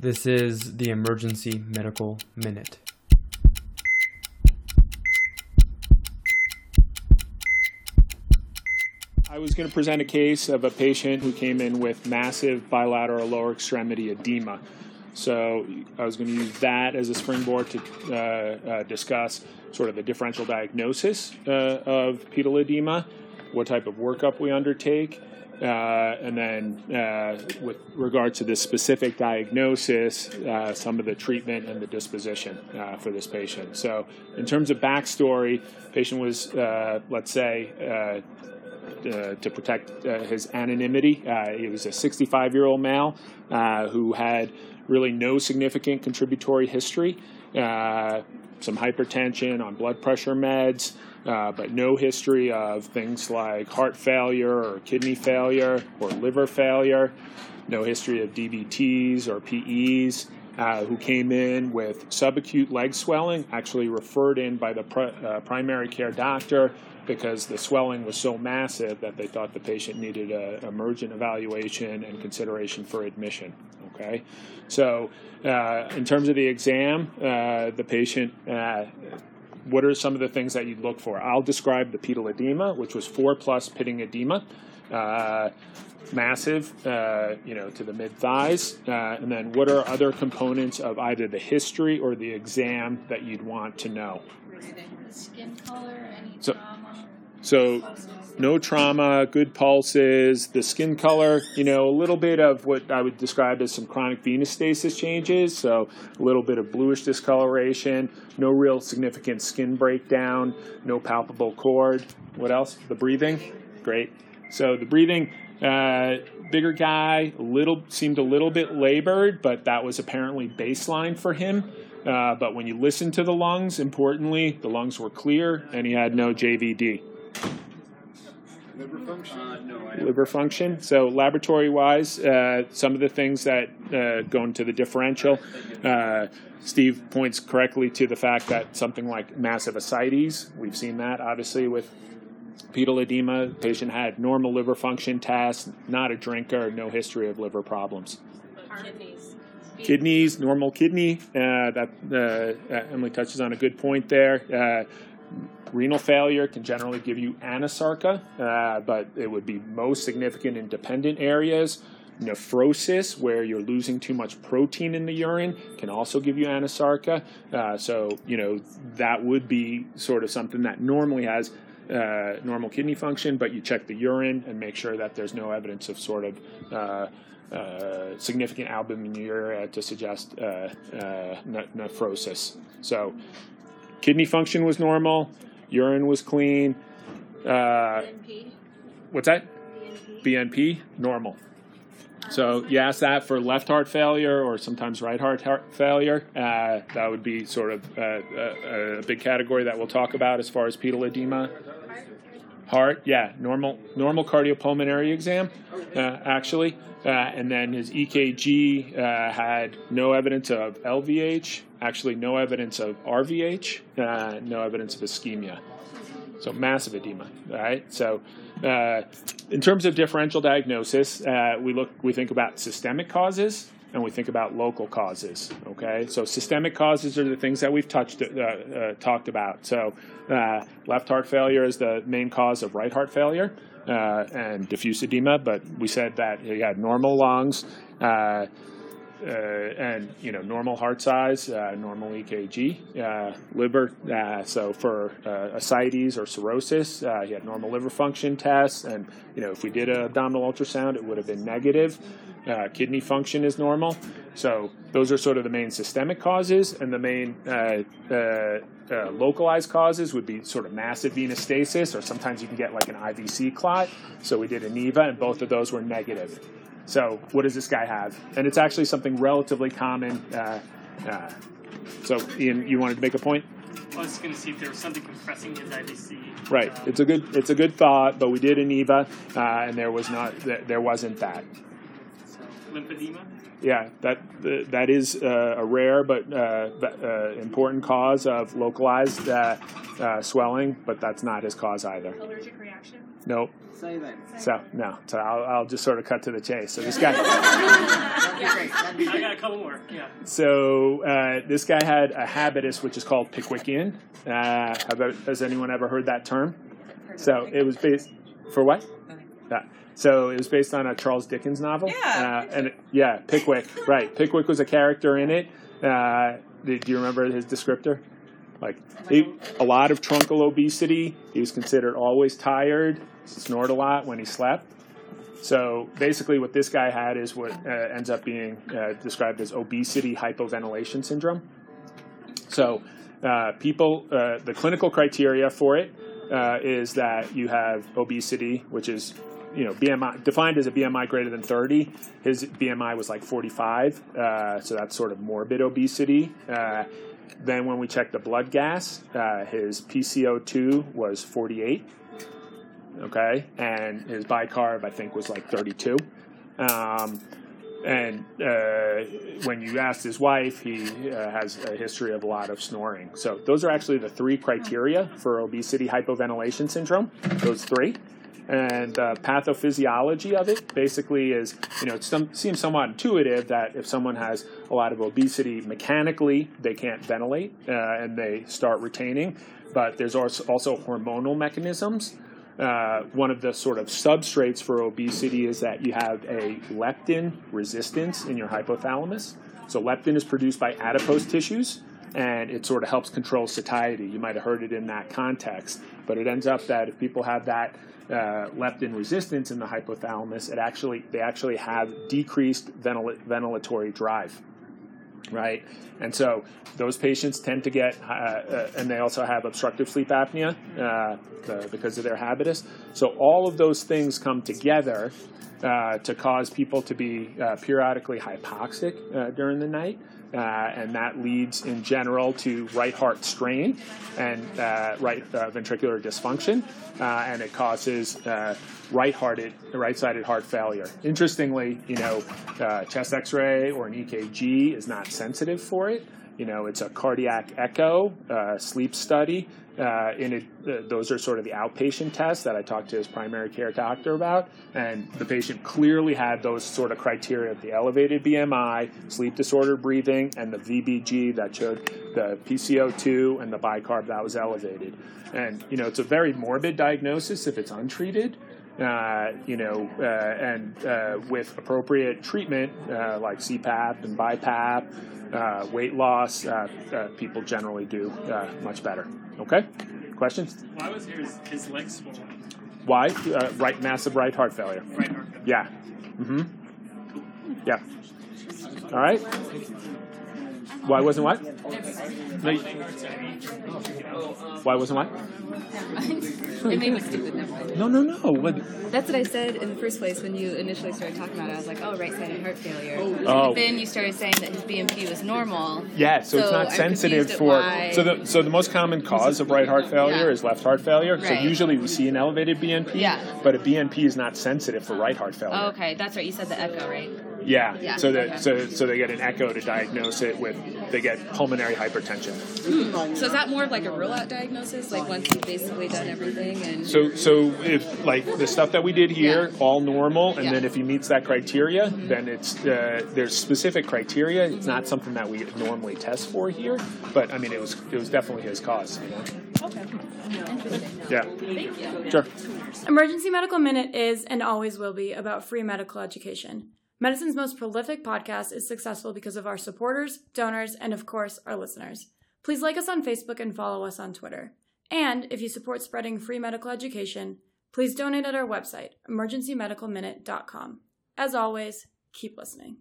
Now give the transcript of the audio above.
This is the Emergency Medical Minute. I was going to present a case of a patient who came in with massive bilateral lower extremity edema. So I was going to use that as a springboard to uh, uh, discuss sort of the differential diagnosis uh, of pedal edema, what type of workup we undertake, and then uh, with regard to this specific diagnosis, uh, some of the treatment and the disposition for this patient. So in terms of backstory, patient was, let's say, uh, to protect uh, his anonymity. Uh, he was a 65 year old male who had really no significant contributory history, some hypertension on blood pressure meds. Uh, but no history of things like heart failure or kidney failure or liver failure, no history of DVTs or PEs. Uh, who came in with subacute leg swelling, actually referred in by the pr- uh, primary care doctor because the swelling was so massive that they thought the patient needed an emergent evaluation and consideration for admission. Okay, so uh, in terms of the exam, uh, the patient. Uh, what are some of the things that you'd look for? I'll describe the pedal edema, which was four plus pitting edema. Uh, massive, uh, you know, to the mid thighs. Uh, and then what are other components of either the history or the exam that you'd want to know? Skin color, any so, trauma? So, no trauma, good pulses, the skin color, you know, a little bit of what I would describe as some chronic venous stasis changes. So, a little bit of bluish discoloration, no real significant skin breakdown, no palpable cord. What else? The breathing? Great. So, the breathing, uh, bigger guy, little seemed a little bit labored, but that was apparently baseline for him. Uh, but when you listen to the lungs, importantly, the lungs were clear and he had no JVD. Liver function? Uh, no, liver function. So laboratory wise, uh, some of the things that uh, go into the differential. Uh, Steve points correctly to the fact that something like massive ascites, we've seen that obviously with pedal edema. Patient had normal liver function tests, not a drinker, no history of liver problems. Kidneys. Kidneys, normal kidney. Uh, that uh, Emily touches on a good point there. Renal failure can generally give you anasarca, uh, but it would be most significant in dependent areas. Nephrosis, where you're losing too much protein in the urine, can also give you anasarca. Uh, so, you know, that would be sort of something that normally has uh, normal kidney function, but you check the urine and make sure that there's no evidence of sort of uh, uh, significant albuminuria to suggest uh, uh, nephrosis. So, kidney function was normal, urine was clean. BNP. What's that? BNP. BNP, normal. So you ask that for left heart failure or sometimes right heart, heart failure. Uh, that would be sort of uh, a, a, big category that we'll talk about as far as pedal edema. Heart, yeah, normal normal cardiopulmonary exam, uh, actually, uh, and then his EKG uh, had no evidence of LVH, actually no evidence of RVH, uh, no evidence of ischemia. So massive edema, right? So uh, in terms of differential diagnosis, uh, we look, we think about systemic causes and we think about local causes. Okay, so systemic causes are the things that we've touched, uh, uh, talked about. So uh, left heart failure is the main cause of right heart failure uh, and diffuse edema, but we said that he had normal lungs. Uh, and you know normal heart size, uh, normal EKG, uh, liver. so for ascites or cirrhosis, he had normal liver function tests, and you know if we did an abdominal ultrasound, it would have been negative. Kidney function is normal. So those are sort of the main systemic causes, and the main uh, localized causes would be sort of massive venous stasis, or sometimes you can get like an IVC clot. So we did a NEVA, and both of those were negative. So what does this guy have? And it's actually something relatively common. Uh, uh, so Ian, you wanted to make a point? I was going to see if there was something compressing his IVC. Right. It's a good it's a good thought, but we did a NEVA, uh, and there was not there wasn't that. So, lymphedema. Yeah, that that is uh, a rare but uh, uh, important cause of localized swelling, but that's not his cause either. Allergic reaction. Nope. Say that. So no, so I'll, I'll just sort of cut to the chase. So this guy, Yeah. I got a couple more. Yeah. So uh, this guy had a habitus, which is called Pickwickian. Uh, how about, has anyone ever heard that term? So it was based for what? Yeah. So it was based on a Charles Dickens novel. Yeah, Uh, and it- yeah, Pickwick. Right. Pickwick was a character in it. Uh, do you remember his descriptor? Like he, a lot of truncal obesity. He was considered always tired. Snored a lot when he slept. So basically, what this guy had is what uh, ends up being uh, described as obesity hypoventilation syndrome. So, uh, people, uh, the clinical criteria for it uh, is that you have obesity, which is, you know, BMI defined as a BMI greater than 30. His BMI was like 45, uh, so that's sort of morbid obesity. Uh, then when we checked the blood gas, uh, his PCO2 was 48 okay, and his bicarb I think was like 32. Um, and uh, when you asked his wife, he uh, has a history of a lot of snoring. So those are actually the three criteria for obesity hypoventilation syndrome. Those three. And uh, pathophysiology of it basically is, you know, it some, seems somewhat intuitive that if someone has a lot of obesity mechanically, they can't ventilate uh, and they start retaining. But there's also, hormonal mechanisms uh, one of the sort of substrates for obesity is that you have a leptin resistance in your hypothalamus. So leptin is produced by adipose tissues, and it sort of helps control satiety. You might have heard it in that context, but it ends up that if people have that uh, leptin resistance in the hypothalamus, it actually they actually have decreased ventil- ventilatory drive right? And so those patients tend to get, uh, uh, and they also have obstructive sleep apnea uh, because of their habitus. So all of those things come together uh, to cause people to be uh, periodically hypoxic uh, during the night. Uh, and that leads in general to right heart strain and uh, right ventricular dysfunction, and it causes right-hearted, right-sided heart failure. Interestingly, you know, chest X-ray or an EKG is not sensitive for it. You know, it's a cardiac echo, uh, sleep study. Uh, in it, uh, those are sort of the outpatient tests that I talked to his primary care doctor about, and the patient clearly had those sort of criteria: of the elevated BMI, sleep disorder breathing, and the VBG that showed the PCO2 and the bicarb that was elevated. And you know, it's a very morbid diagnosis if it's untreated. Uh, you know, uh, and uh, with appropriate treatment uh, like CPAP and BiPAP, uh, weight loss, uh, uh, people generally do uh, much better. Okay? Questions? Why was his, his legs swollen? Why? Uh, right, massive right heart failure. Right heart. Yeah. Mm-hmm. Yeah. All right. Why wasn't what? Why wasn't what? it made me stupid. Never mind. No, no, no. What? That's what I said in the first place when you initially started talking about it. I was like, oh, right-sided heart failure. Oh. But oh. then you started saying that his BMP was normal. Yeah, so, it's not I'm sensitive for. So the so the most common cause of right heart failure Yeah. is left heart failure. So usually we see an elevated BNP, Yeah. but a BNP is not sensitive for right heart failure. Oh, okay, that's right. You said the echo, right? Yeah. Yeah, So that okay. so so they get an echo to diagnose it with they get pulmonary hypertension. So is that more of like a rule-out diagnosis? Like once you've basically done everything and So so if like the stuff that we did here, Yeah. all normal, and Yeah. then if he meets that criteria, then it's uh, there's specific criteria. It's not something that we normally test for here, but I mean it was it was definitely his cause. You know? okay. Yeah. Thank you. Sure. Emergency Medical Minute is and always will be about free medical education. Medicine's most prolific podcast is successful because of our supporters, donors, and of course, our listeners. Please like us on Facebook and follow us on Twitter. And if you support spreading free medical education, please donate at our website, emergencymedicalminute.com. As always, keep listening.